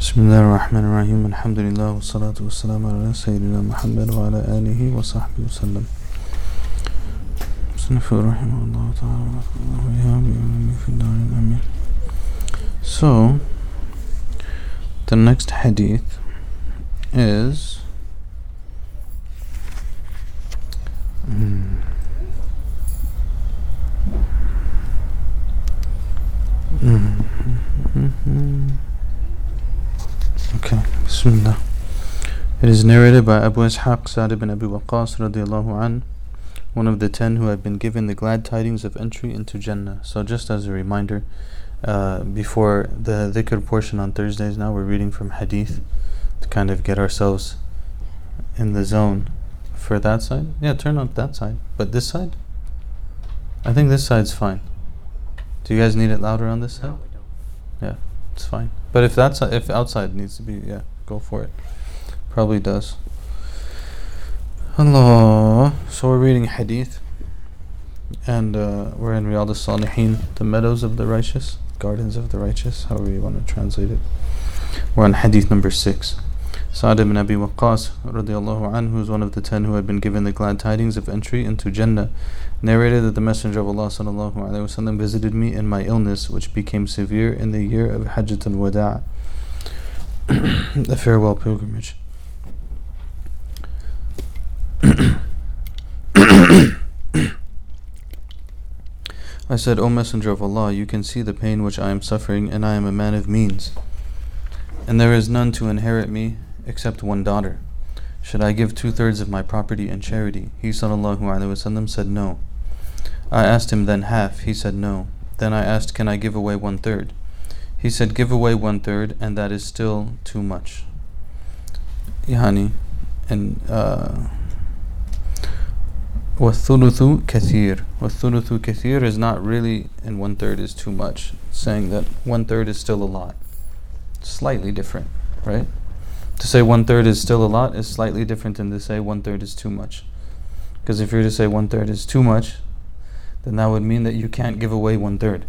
بسم الله الرحمن الرحيم الحمد لله والصلاة والسلام على سيدنا محمد وعلى آله وصحبه وسلم صنف رحمه الله تعالى ويا في الدارين أمين So the next hadith is mm, mm, Okay, Bismillah. It is narrated by Abu Ishaq Sa'd ibn Abi Waqqas radiallahu an, one of the ten who have been given the glad tidings of entry into Jannah. So just as a reminder, uh, before the dhikr portion on Thursdays now, we're reading from hadith to kind of get ourselves in the zone for that side. Yeah, turn on that side. But this side? I think this side's fine. Do you guys need it louder on this side? No, we don't. Yeah, it's fine. But if that's if outside needs to be, yeah, go for it. Probably does. Allah. So we're reading Hadith, and uh, we're in Riyad al-Salihin, the meadows of the righteous, gardens of the righteous, however you want to translate it. We're on Hadith number six. Sa'd ibn Abi Waqqas radiallahu anhu, is one of the ten who had been given the glad tidings of entry into Jannah, narrated that the Messenger of Allah sallallahu alaihi wasallam visited me in my illness, which became severe in the year of Hajjat al-Wada', the farewell pilgrimage. I said, O Messenger of Allah, you can see the pain which I am suffering, and I am a man of means. And there is none to inherit me except one daughter. Should I give two thirds of my property in charity? He sallallahu alaihi wasallam said no. I asked him then half. He said no. Then I asked, Can I give away one third? He said, Give away one third, and that is still too much. Yani, and uh, وَالثُّلُثُ كَثِيرٌ وَالثُّلُثُ كَثِيرٌ is not really, and one third is too much. It's saying that one third is still a lot. Slightly different, right? To say one third is still a lot is slightly different than to say one third is too much. Because if you're to say one third is too much, then that would mean that you can't give away one third.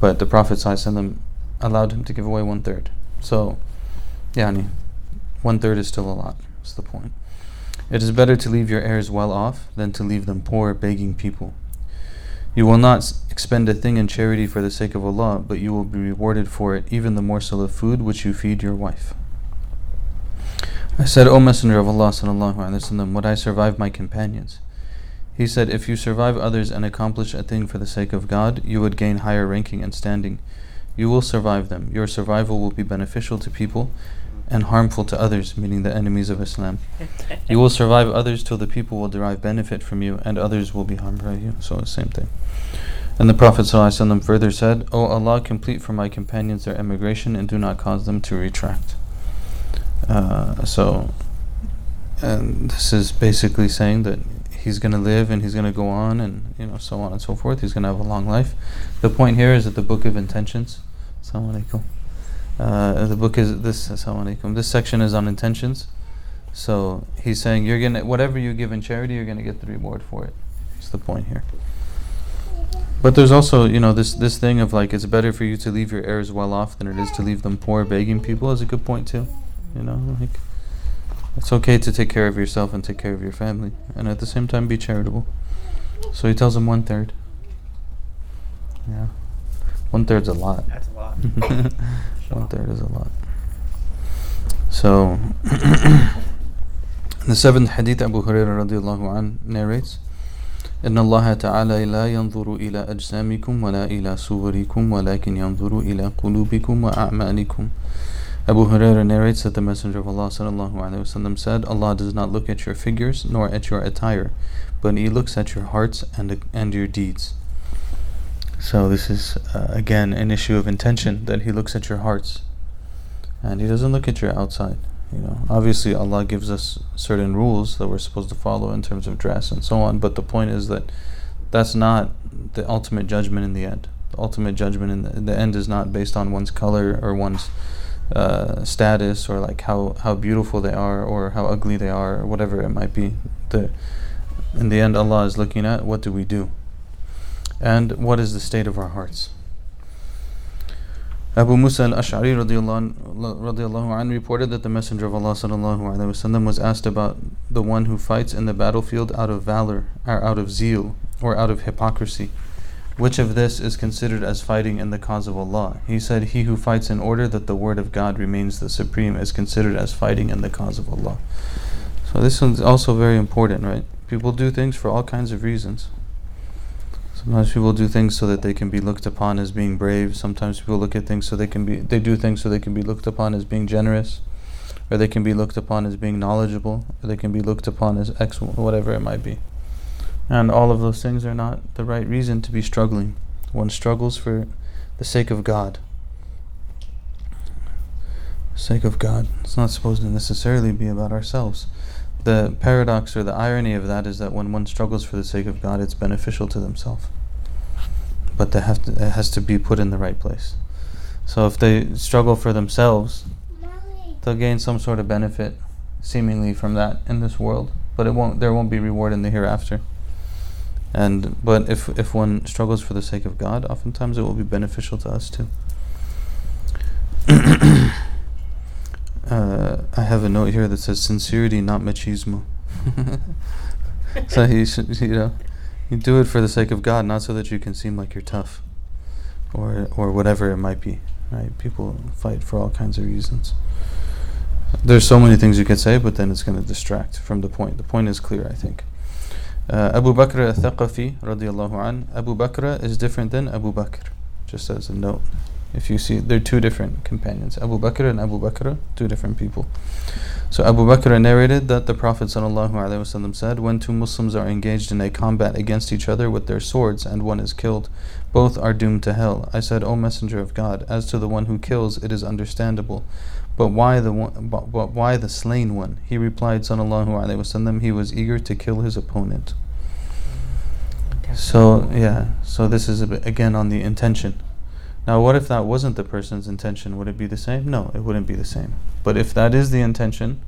But the Prophet ﷺ allowed him to give away one third. So, yani, one third is still a lot. That's the point. It is better to leave your heirs well off than to leave them poor, begging people. You will not expend a thing in charity for the sake of Allah, but you will be rewarded for it, even the morsel of food which you feed your wife. I said, O Messenger of Allah, sallallahu would I survive my companions? He said, If you survive others and accomplish a thing for the sake of God, you would gain higher ranking and standing. You will survive them. Your survival will be beneficial to people and harmful to others, meaning the enemies of Islam. you will survive others till the people will derive benefit from you, and others will be harmed by you. So, same thing. And the Prophet ﷺ further said, O Allah, complete for my companions their emigration and do not cause them to retract. Uh, so, and this is basically saying that he's going to live and he's going to go on and you know so on and so forth. He's going to have a long life. The point here is that the book of intentions. Assalamu alaikum. Uh, the book is this. Assalamu alaikum. This section is on intentions. So he's saying you're gonna whatever you give in charity, you're gonna get the reward for it. That's the point here. But there's also, you know, this this thing of like it's better for you to leave your heirs well off than it is to leave them poor, begging people is a good point too. You know, like it's okay to take care of yourself and take care of your family, and at the same time be charitable. So he tells him one third. Yeah, one third's a lot. That's a lot. one third is a lot. So, the seventh hadith, Abu Hurairah radiallahu an narrates. إن الله تعالى لا ينظر إلى أجسامكم ولا إلى صوركم ولكن ينظر إلى قلوبكم وأعمالكم Abu Hurairah narrates that the Messenger of Allah wasallam said, Allah does not look at your figures nor at your attire, but He looks at your hearts and and your deeds. So this is uh, again an issue of intention that He looks at your hearts, and He doesn't look at your outside. You know, obviously Allah gives us certain rules that we're supposed to follow in terms of dress and so on. But the point is that that's not the ultimate judgment in the end. The ultimate judgment in the, in the end is not based on one's color or one's uh, status or like how, how beautiful they are or how ugly they are or whatever it might be. The in the end, Allah is looking at what do we do, and what is the state of our hearts. Abu Musa al-Ash'ari radiallahu anh reported that the Messenger of Allah sallallahu was asked about the one who fights in the battlefield out of valor, or out of zeal, or out of hypocrisy. Which of this is considered as fighting in the cause of Allah? He said, He who fights in order that the word of God remains the supreme is considered as fighting in the cause of Allah. So this is also very important, right? People do things for all kinds of reasons. Sometimes people do things so that they can be looked upon as being brave. Sometimes people look at things so they can be they do things so they can be looked upon as being generous, or they can be looked upon as being knowledgeable, or they can be looked upon as X whatever it might be. And all of those things are not the right reason to be struggling. One struggles for the sake of God. Sake of God. It's not supposed to necessarily be about ourselves the paradox or the irony of that is that when one struggles for the sake of God, it's beneficial to themselves. But they have to, it has to be put in the right place. So if they struggle for themselves, they'll gain some sort of benefit, seemingly from that in this world, but it won't. There won't be reward in the hereafter. And but if if one struggles for the sake of God, oftentimes it will be beneficial to us too. Uh, I have a note here that says sincerity, not machismo. so you should, you know, you do it for the sake of God, not so that you can seem like you're tough, or or whatever it might be. Right? People fight for all kinds of reasons. There's so many things you could say, but then it's going to distract from the point. The point is clear, I think. Uh, Abu Bakrah al-Thaqafi, radiallahu an, Abu Bakrah is different than Abu Bakr, just as a note. If you see, they're two different companions. Abu Bakrah and Abu Bakr, two different people. So Abu Bakrah narrated that the Prophet ﷺ said, When two Muslims are engaged in a combat against each other with their swords and one is killed, both are doomed to hell. I said, O Messenger of God, as to the one who kills, it is understandable. But why the one, but, but why the slain one? He replied, Sallallahu Alaihi Wasallam, he was eager to kill his opponent. Mm-hmm. So yeah, so this is bit, again on the intention now, what if that wasn't the person's intention? Would it be the same? No, it wouldn't be the same. But if that is the intention,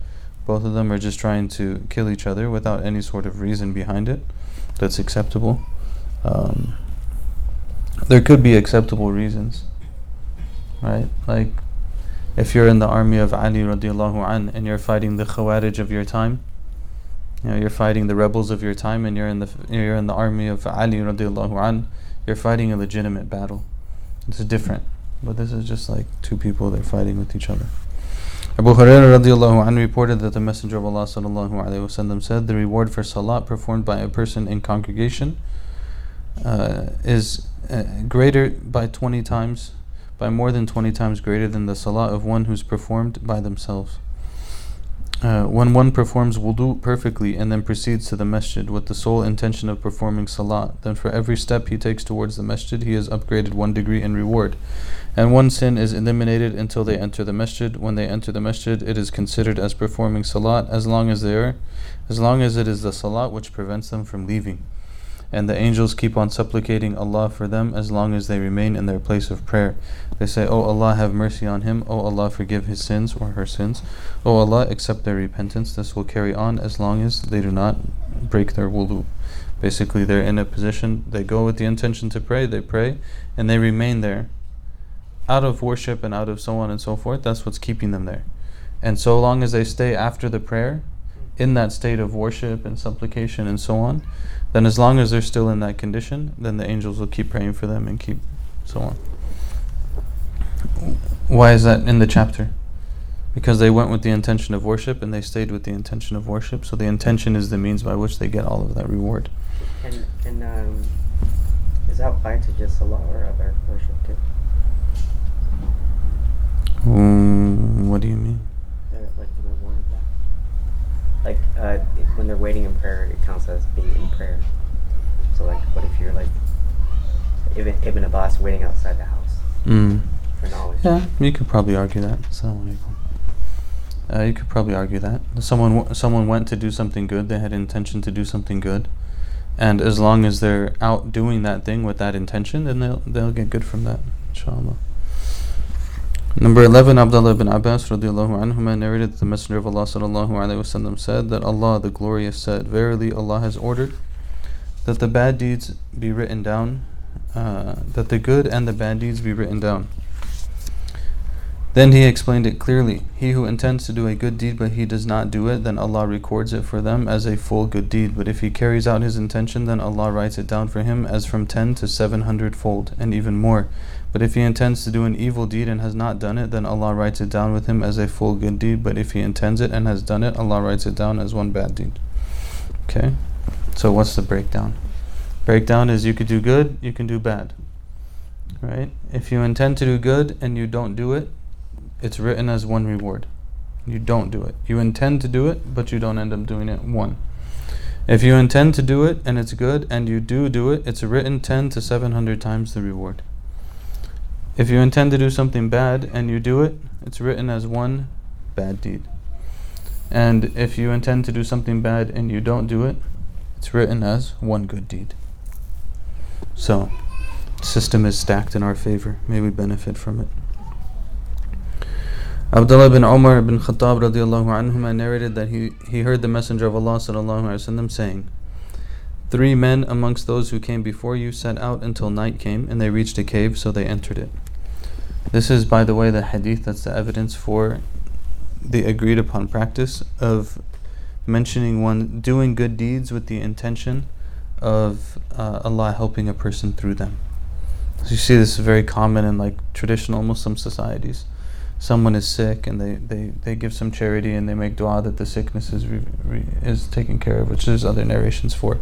both of them are just trying to kill each other without any sort of reason behind it that's acceptable. Um, there could be acceptable reasons, right? Like if you're in the army of Ali radiallahu an and you're fighting the Khawarij of your time, you know, you're fighting the rebels of your time and you're in the you're in the army of Ali radiallahu an, you're fighting a legitimate battle it's different. But this is just like two people that are fighting with each other. Abu Hurairah radiallahu anhu reported that the Messenger of Allah sallallahu alayhi wasallam said, The reward for salat performed by a person in congregation uh, is uh, greater by 20 times, by more than 20 times greater than the salat of one who's performed by themselves. Uh, when one performs wudu perfectly and then proceeds to the masjid with the sole intention of performing salat, then for every step he takes towards the masjid, he is upgraded one degree in reward. And one sin is eliminated until they enter the masjid. When they enter the masjid, it is considered as performing salat as long as they are, as long as it is the salat which prevents them from leaving and the angels keep on supplicating Allah for them as long as they remain in their place of prayer. They say, O oh Allah, have mercy on him. O oh Allah, forgive his sins or her sins. O oh Allah, accept their repentance. This will carry on as long as they do not break their wudu. Basically, they're in a position, they go with the intention to pray, they pray, and they remain there out of worship and out of so on and so forth. That's what's keeping them there. And so long as they stay after the prayer, in that state of worship and supplication and so on, then as long as they're still in that condition, then the angels will keep praying for them and keep so on. Why is that in the chapter? Because they went with the intention of worship and they stayed with the intention of worship. So the intention is the means by which they get all of that reward. And, and um, is that applied to just Salah or other worship too? Um, what do you mean? Like uh, when they're waiting in prayer, it counts as being in prayer. So like, what if you're like Ibn, Ibn Abbas waiting outside the house mm. for knowledge? Yeah, you could probably argue that. Uh, you could probably argue that someone w- someone went to do something good. They had intention to do something good, and as long as they're out doing that thing with that intention, then they'll they'll get good from that, inshallah. Number 11, Abdullah ibn Abbas radiallahu anhuma narrated that the Messenger of Allah sallallahu alayhi wasallam said that Allah the Glorious said, Verily Allah has ordered that the bad deeds be written down, uh, that the good and the bad deeds be written down. Then he explained it clearly. He who intends to do a good deed but he does not do it, then Allah records it for them as a full good deed. But if he carries out his intention, then Allah writes it down for him as from 10 to 700 fold, and even more. But if he intends to do an evil deed and has not done it, then Allah writes it down with him as a full good deed. But if he intends it and has done it, Allah writes it down as one bad deed. Okay? So what's the breakdown? Breakdown is you could do good, you can do bad. Right? If you intend to do good and you don't do it, it's written as one reward. You don't do it. You intend to do it, but you don't end up doing it. One. If you intend to do it and it's good and you do do it, it's written 10 to 700 times the reward. If you intend to do something bad and you do it, it's written as one bad deed. And if you intend to do something bad and you don't do it, it's written as one good deed. So, system is stacked in our favor. May we benefit from it. Abdullah bin Umar bin Khattab radiallahu anhuma narrated that he, he heard the Messenger of Allah sallallahu saying, Three men amongst those who came before you set out until night came, and they reached a cave, so they entered it. This is, by the way, the hadith that's the evidence for the agreed upon practice of mentioning one doing good deeds with the intention of uh, Allah helping a person through them. So you see this is very common in like traditional Muslim societies someone is sick and they, they, they give some charity and they make dua that the sickness is re, re, is taken care of, which there's other narrations for,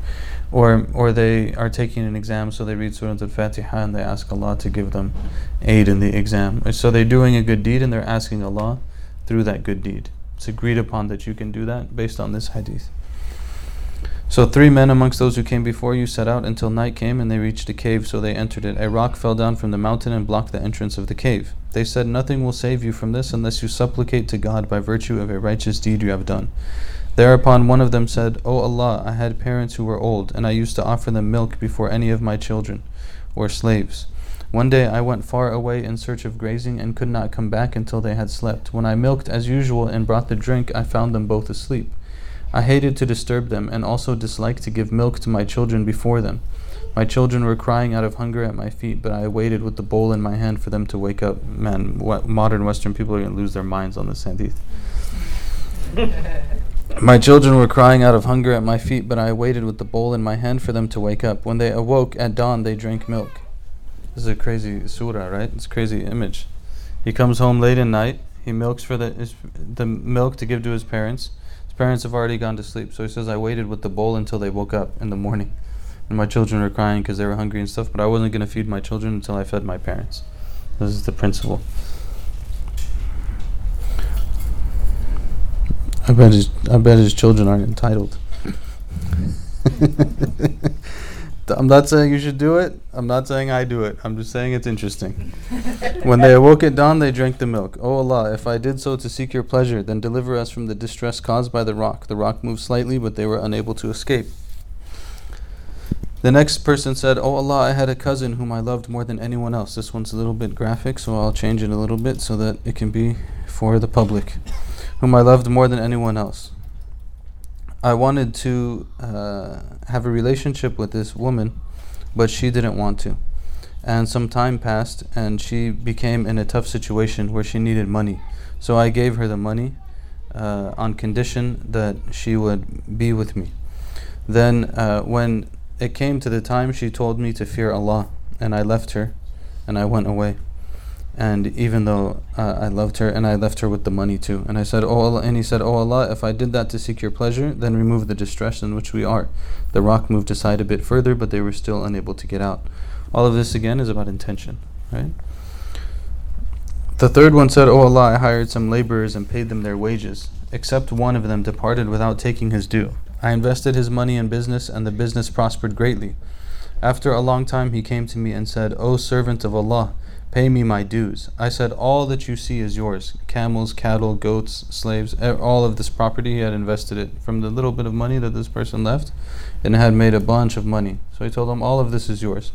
or or they are taking an exam, so they read Surah Al-Fatiha and they ask Allah to give them aid in the exam. So they're doing a good deed and they're asking Allah through that good deed. It's agreed upon that you can do that based on this hadith. So three men amongst those who came before you set out until night came, and they reached a cave, so they entered it. A rock fell down from the mountain and blocked the entrance of the cave. They said, Nothing will save you from this unless you supplicate to God by virtue of a righteous deed you have done. Thereupon one of them said, O Allah, I had parents who were old, and I used to offer them milk before any of my children or slaves. One day I went far away in search of grazing and could not come back until they had slept. When I milked as usual and brought the drink, I found them both asleep. I hated to disturb them and also disliked to give milk to my children before them. My children were crying out of hunger at my feet, but I waited with the bowl in my hand for them to wake up. Man, what modern Western people are going to lose their minds on this hadith. my children were crying out of hunger at my feet, but I waited with the bowl in my hand for them to wake up. When they awoke at dawn, they drank milk. This is a crazy surah, right? It's a crazy image. He comes home late at night. He milks for the, his, the milk to give to his parents parents have already gone to sleep. So he says, I waited with the bowl until they woke up in the morning. And my children were crying because they were hungry and stuff, but I wasn't going to feed my children until I fed my parents. This is the principle. I bet his, I bet his children aren't entitled. I'm not saying you should do it. I'm not saying I do it. I'm just saying it's interesting. When they awoke at dawn, they drank the milk. O oh Allah, if I did so to seek your pleasure, then deliver us from the distress caused by the rock. The rock moved slightly, but they were unable to escape. The next person said, Oh Allah, I had a cousin whom I loved more than anyone else. This one's a little bit graphic, so I'll change it a little bit so that it can be for the public. Whom I loved more than anyone else. I wanted to uh, have a relationship with this woman, but she didn't want to. And some time passed, and she became in a tough situation where she needed money. So I gave her the money uh, on condition that she would be with me. Then, uh, when it came to the time, she told me to fear Allah, and I left her and I went away. And even though uh, I loved her, and I left her with the money too. And I said, Oh Allah, and he said, Oh Allah, if I did that to seek your pleasure, then remove the distress in which we are. The rock moved aside a bit further, but they were still unable to get out. All of this again is about intention, right? The third one said, Oh Allah, I hired some laborers and paid them their wages. Except one of them departed without taking his due. I invested his money in business, and the business prospered greatly. After a long time, he came to me and said, O servant of Allah, Pay me my dues. I said, All that you see is yours camels, cattle, goats, slaves, all of this property. He had invested it from the little bit of money that this person left and had made a bunch of money. So he told him, All of this is yours.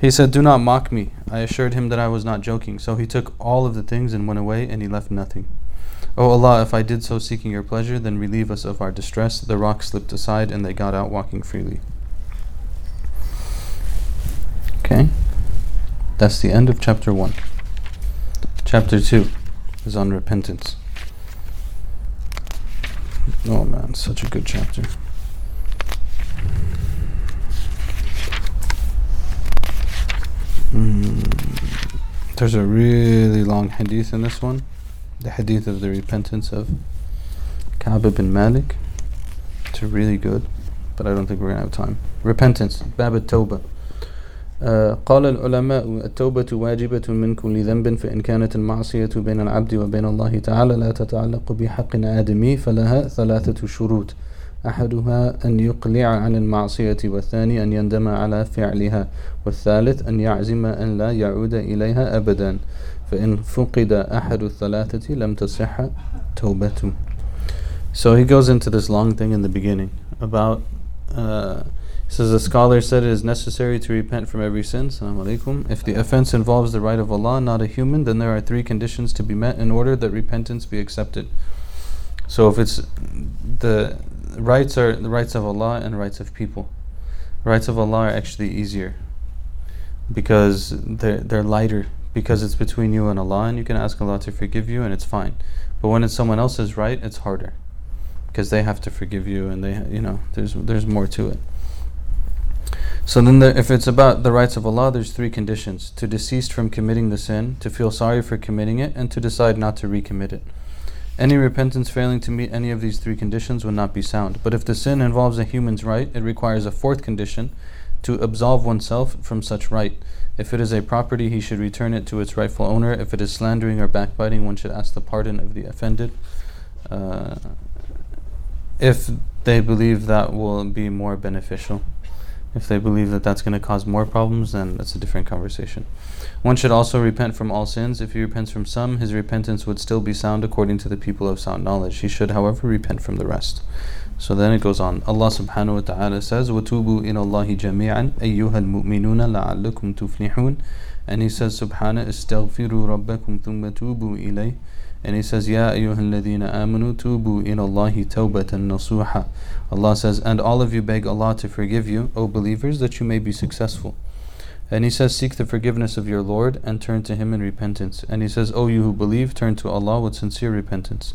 He said, Do not mock me. I assured him that I was not joking. So he took all of the things and went away, and he left nothing. O oh Allah, if I did so seeking your pleasure, then relieve us of our distress. The rock slipped aside, and they got out walking freely. Okay. That's the end of chapter 1. Chapter 2 is on repentance. Oh man, such a good chapter. There's a really long hadith in this one. The hadith of the repentance of Ka'b bin Malik. It's really good, but I don't think we're going to have time. Repentance, Bab al-Tawbah. قال العلماء التوبة واجبة من كل ذنب فإن كانت المعصية بين العبد وبين الله تعالى لا تتعلق بحق آدمي فلها ثلاثة شروط أحدها أن يقلع عن المعصية والثاني أن يندم على فعلها والثالث أن يعزم أن لا يعود إليها أبدا فإن فقد أحد الثلاثة لم تصح توبته So he goes into this long thing in the beginning about uh, He says the scholar said it is necessary to repent from every sin. Alaikum. If the offense involves the right of Allah, not a human, then there are three conditions to be met in order that repentance be accepted. So if it's the rights are the rights of Allah and rights of people. Rights of Allah are actually easier because they're they're lighter because it's between you and Allah and you can ask Allah to forgive you and it's fine. But when it's someone else's right, it's harder because they have to forgive you and they you know there's there's more to it. So then, the, if it's about the rights of Allah, there's three conditions: to desist from committing the sin, to feel sorry for committing it, and to decide not to recommit it. Any repentance failing to meet any of these three conditions would not be sound. But if the sin involves a human's right, it requires a fourth condition to absolve oneself from such right. If it is a property, he should return it to its rightful owner. If it is slandering or backbiting, one should ask the pardon of the offended. Uh, if they believe that will be more beneficial. If they believe that that's going to cause more problems, then that's a different conversation. One should also repent from all sins. If he repents from some, his repentance would still be sound according to the people of sound knowledge. He should, however, repent from the rest. So then it goes on. Allah subhanahu wa ta'ala says, وَتُوبُوا إِلَى اللَّهِ جَمِيعًا أَيُّهَا الْمُؤْمِنُونَ لَعَلَّكُمْ تُفْلِحُونَ And he says, سبحانه استغفروا ربكم ثم توبوا إليه and he says, Ya ayyuhalladhina amanu tubu ilallahi tawbatan nasuha. Allah says, and all of you beg Allah to forgive you, O believers, that you may be successful. And he says, Seek the forgiveness of your Lord and turn to Him in repentance. And he says, O you who believe, turn to Allah with sincere repentance.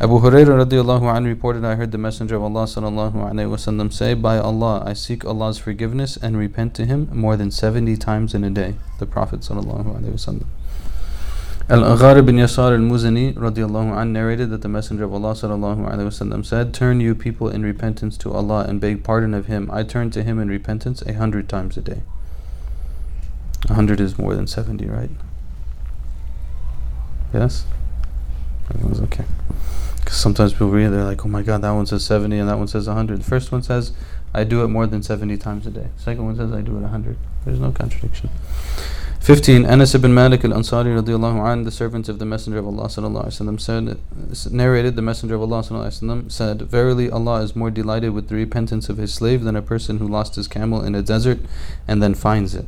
Abu Hurairah radiallahu anhu reported, I heard the Messenger of Allah sallallahu alayhi wasallam say, By Allah, I seek Allah's forgiveness and repent to Him more than 70 times in a day. The Prophet sallallahu alayhi wasallam. Al-Aghar bin Yasar al-Muzani radiallahu anh narrated that the Messenger of Allah sallallahu alayhi wasallam said, Turn you people in repentance to Allah and beg pardon of Him. I turn to Him in repentance a hundred times a day. A hundred is more than 70, right? Yes? Everyone's okay. Because sometimes people read, they're like, oh my god, that one says 70 and that one says 100. The first one says, I do it more than 70 times a day. The second one says, I do it 100. There's no contradiction. 15. Anas ibn Malik al-Ansari radiallahu the servant of the Messenger of Allah sallallahu alaihi wasallam said, narrated the Messenger of Allah sallallahu alaihi wasallam said, Verily Allah is more delighted with the repentance of his slave than a person who lost his camel in a desert and then finds it.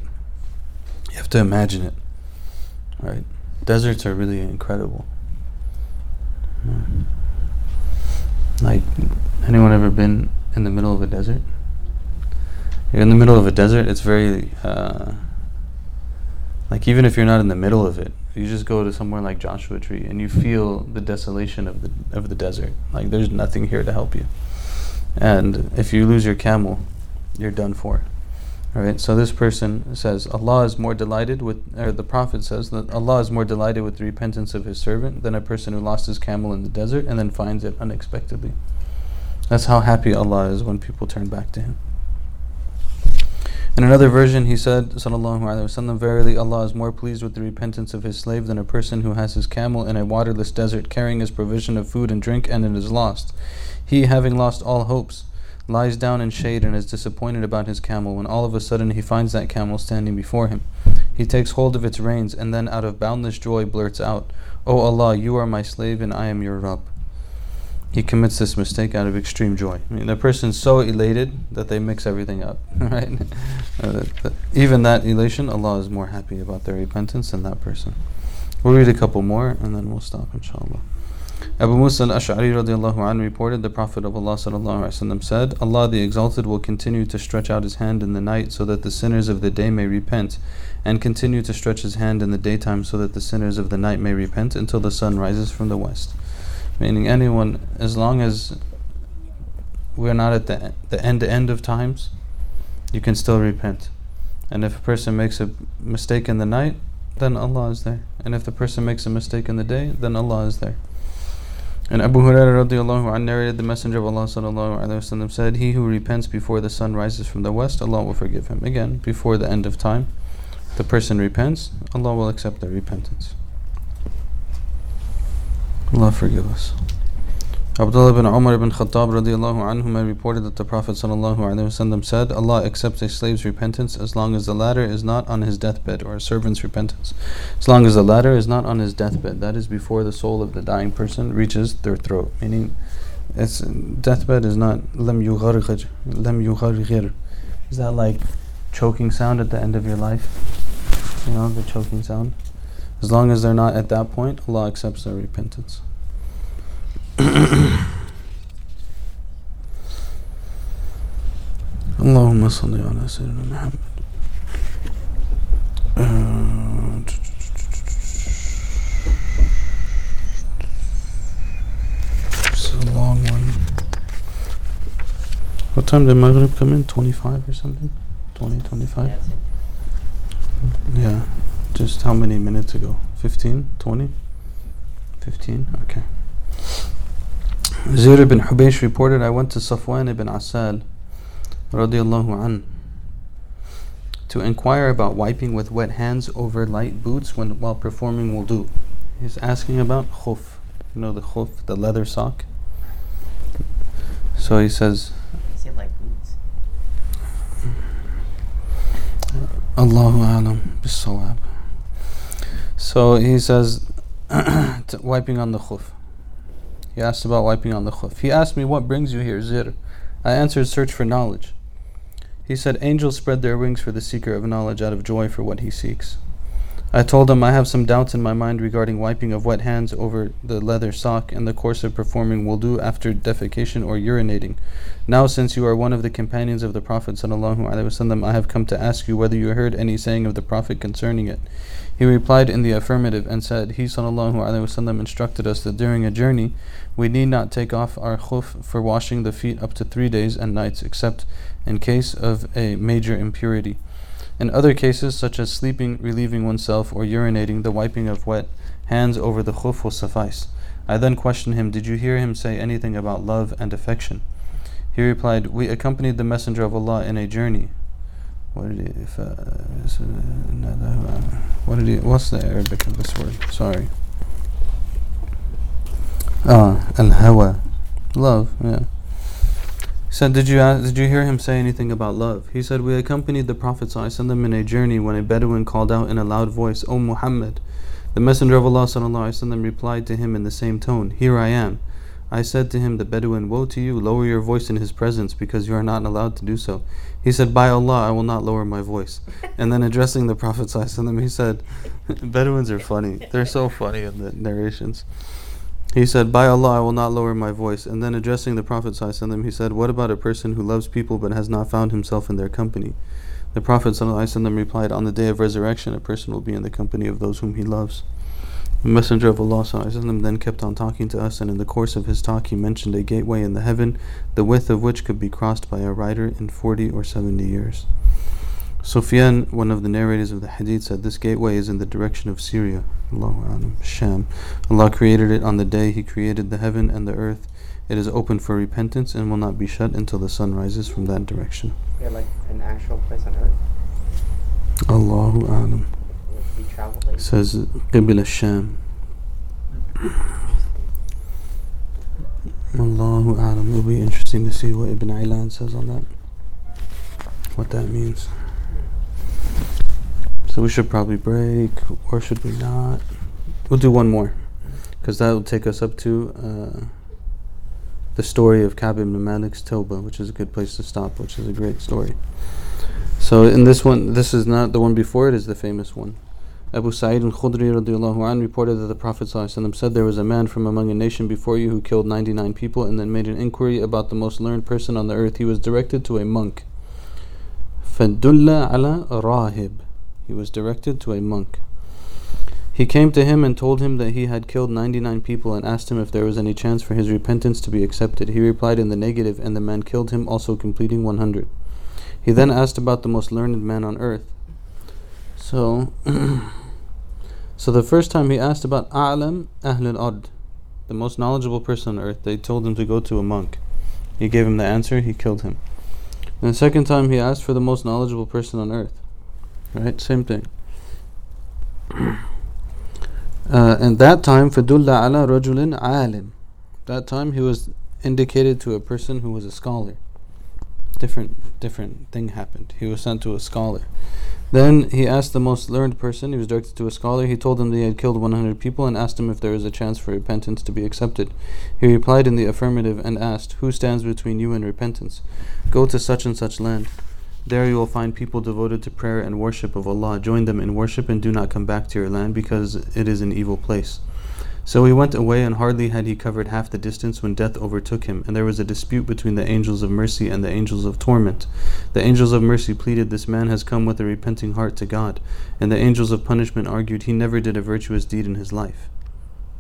You have to imagine it. Right? Deserts are really incredible. Like, anyone ever been in the middle of a desert? You're in the middle of a desert, it's very... Uh, like even if you're not in the middle of it, you just go to somewhere like Joshua Tree and you feel the desolation of the of the desert. Like there's nothing here to help you. And if you lose your camel, you're done for. All right. So this person says Allah is more delighted with, or the Prophet says that Allah is more delighted with the repentance of His servant than a person who lost his camel in the desert and then finds it unexpectedly. That's how happy Allah is when people turn back to Him. In another version, he said, Sallallahu Alaihi Wasallam, Verily Allah is more pleased with the repentance of his slave than a person who has his camel in a waterless desert carrying his provision of food and drink and it is lost. He, having lost all hopes, lies down in shade and is disappointed about his camel when all of a sudden he finds that camel standing before him. He takes hold of its reins and then out of boundless joy blurts out, O Allah, you are my slave and I am your Rabb he commits this mistake out of extreme joy. I mean, the person's so elated that they mix everything up, right? Uh, even that elation, Allah is more happy about their repentance than that person. We'll read a couple more and then we'll stop, inshallah. Abu Musa al-Ash'ari radiallahu anhu reported the Prophet of Allah sallallahu alaihi wasallam said, Allah the Exalted will continue to stretch out His hand in the night so that the sinners of the day may repent, and continue to stretch His hand in the daytime so that the sinners of the night may repent until the sun rises from the west. Meaning anyone, as long as we're not at the, the end end of times, you can still repent. And if a person makes a mistake in the night, then Allah is there. And if the person makes a mistake in the day, then Allah is there. And Abu Hurairah radiallahu anhu narrated the Messenger of Allah sallallahu alaihi wasallam said, He who repents before the sun rises from the west, Allah will forgive him. Again, before the end of time, the person repents, Allah will accept their repentance. Allah forgive us. Abdullah bin Umar ibn Khattab radiallahu anhu reported that the Prophet said, Allah accepts a slave's repentance as long as the latter is not on his deathbed, or a servant's repentance, as long as the latter is not on his deathbed. That is before the soul of the dying person reaches their throat. Meaning, its deathbed is not yugharghir, lam yugharghir. Is that like choking sound at the end of your life? You know, the choking sound. As long as they're not at that point, Allah accepts their repentance. اللهم صل على سيدنا محمد It's a long one. What time did Maghrib come in? 25 or something? 20, 25? That's it. Yeah. Just how many minutes ago? 15? 20? 15? Okay. Zir ibn Hubaysh reported, I went to Safwan ibn Asal radiallahu an, to inquire about wiping with wet hands over light boots when while performing wudu. He's asking about khuf. You know the khuf, the leather sock? So he says, Is it like boots? Allahu alam bisawab. So he says, wiping on the khuf. He asked about wiping on the khuf. He asked me, What brings you here, Zir? I answered, Search for knowledge. He said, Angels spread their wings for the seeker of knowledge out of joy for what he seeks. I told him I have some doubts in my mind regarding wiping of wet hands over the leather sock and the course of performing wudu after defecation or urinating. Now, since you are one of the companions of the Prophet I have come to ask you whether you heard any saying of the Prophet concerning it. He replied in the affirmative and said, He ﷺ instructed us that during a journey we need not take off our khuf for washing the feet up to three days and nights, except in case of a major impurity. In other cases, such as sleeping, relieving oneself, or urinating, the wiping of wet hands over the khuf will suffice. I then questioned him, Did you hear him say anything about love and affection? He replied, We accompanied the Messenger of Allah in a journey. What did he, if, uh, is, uh, what did he, what's the Arabic of this word? Sorry. Ah, al hawa. Love, yeah. Said, did you, ask, did you hear him say anything about love? He said, We accompanied the Prophet ﷺ in a journey when a Bedouin called out in a loud voice, O Muhammad. The Messenger of Allah ﷺ replied to him in the same tone, Here I am. I said to him, The Bedouin, Woe to you, lower your voice in his presence, because you are not allowed to do so. He said, By Allah, I will not lower my voice. And then addressing the Prophet, he said, Bedouins are funny. They're so funny in the narrations. He said, By Allah, I will not lower my voice. And then addressing the Prophet, he said, What about a person who loves people but has not found himself in their company? The Prophet replied, On the day of resurrection, a person will be in the company of those whom he loves. The Messenger of Allah then kept on talking to us, and in the course of his talk, he mentioned a gateway in the heaven, the width of which could be crossed by a rider in 40 or 70 years. Sufyan, one of the narrators of the hadith, said this gateway is in the direction of Syria, Allahu Sham. Allah created it on the day He created the heaven and the earth. It is open for repentance and will not be shut until the sun rises from that direction. Yeah, like an actual place on earth. Allahu Alam. Would we travel like Says Qibla Sham. Allahu Alam. It'll be interesting to see what Ibn Allan says on that. What that means. So we should probably break, or should we not? We'll do one more, because that will take us up to uh, the story of Ka'b ibn Malik's Tawbah, which is a good place to stop, which is a great story. So in this one, this is not the one before it is the famous one. Abu Sa'id al-Khudri radiallahu anh reported that the Prophet ﷺ said there was a man from among a nation before you who killed 99 people and then made an inquiry about the most learned person on the earth. He was directed to a monk. فَدُلَّ عَلَى rahib. He was directed to a monk. He came to him and told him that he had killed 99 people and asked him if there was any chance for his repentance to be accepted. He replied in the negative and the man killed him, also completing 100. He then asked about the most learned man on earth. So So the first time he asked about A'lam Ahl al-Ard, the most knowledgeable person on earth, they told him to go to a monk. He gave him the answer, he killed him. And the second time he asked for the most knowledgeable person on earth. Right? Same thing. Uh, and that time, فَدُلَّ عَلَى رَجُلٍ عَالِمٍ That time he was indicated to a person who was a scholar. Different, different thing happened. He was sent to a scholar. Then he asked the most learned person, he was directed to a scholar, he told him that he had killed 100 people and asked him if there was a chance for repentance to be accepted. He replied in the affirmative and asked, Who stands between you and repentance? Go to such and such land. There you will find people devoted to prayer and worship of Allah. Join them in worship and do not come back to your land because it is an evil place. So he went away, and hardly had he covered half the distance when death overtook him, and there was a dispute between the angels of mercy and the angels of torment. The angels of mercy pleaded, This man has come with a repenting heart to God, and the angels of punishment argued, He never did a virtuous deed in his life.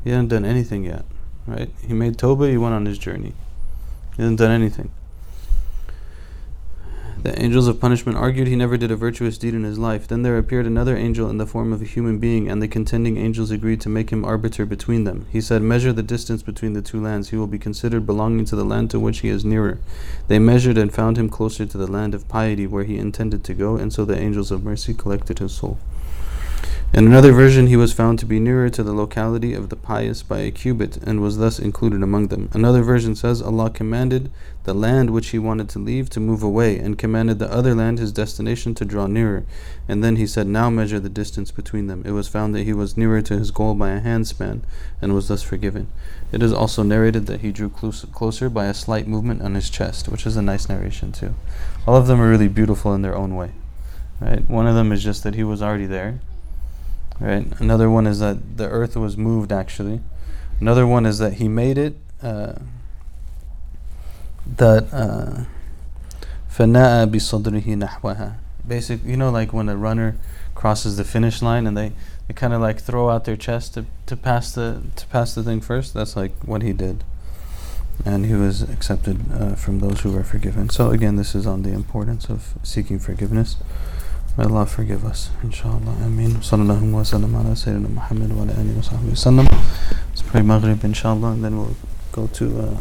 He hadn't done anything yet, right? He made Toba, he went on his journey. He hadn't done anything. The angels of punishment argued he never did a virtuous deed in his life. Then there appeared another angel in the form of a human being, and the contending angels agreed to make him arbiter between them. He said, Measure the distance between the two lands. He will be considered belonging to the land to which he is nearer. They measured and found him closer to the land of piety where he intended to go, and so the angels of mercy collected his soul. In another version, he was found to be nearer to the locality of the pious by a cubit and was thus included among them. Another version says Allah commanded the land which he wanted to leave to move away and commanded the other land, his destination, to draw nearer. And then he said, Now measure the distance between them. It was found that he was nearer to his goal by a handspan and was thus forgiven. It is also narrated that he drew close, closer by a slight movement on his chest, which is a nice narration too. All of them are really beautiful in their own way. Right? One of them is just that he was already there Right. Another one is that the earth was moved actually. Another one is that he made it uh, that uh, فَنَاءَ بِصَدْرِهِ نَحْوَهَا Basic, you know, like when a runner crosses the finish line and they, they kind of like throw out their chest to, to pass the to pass the thing first. That's like what he did, and he was accepted uh, from those who were forgiven. So again, this is on the importance of seeking forgiveness. May Allah forgive us, inshallah. Ameen. Sallallahu wa sallam ala Sayyidina Muhammad wa ala alihi wa sahbihi wa sallam. Let's pray Maghrib, inshallah, and then we'll go to. Uh,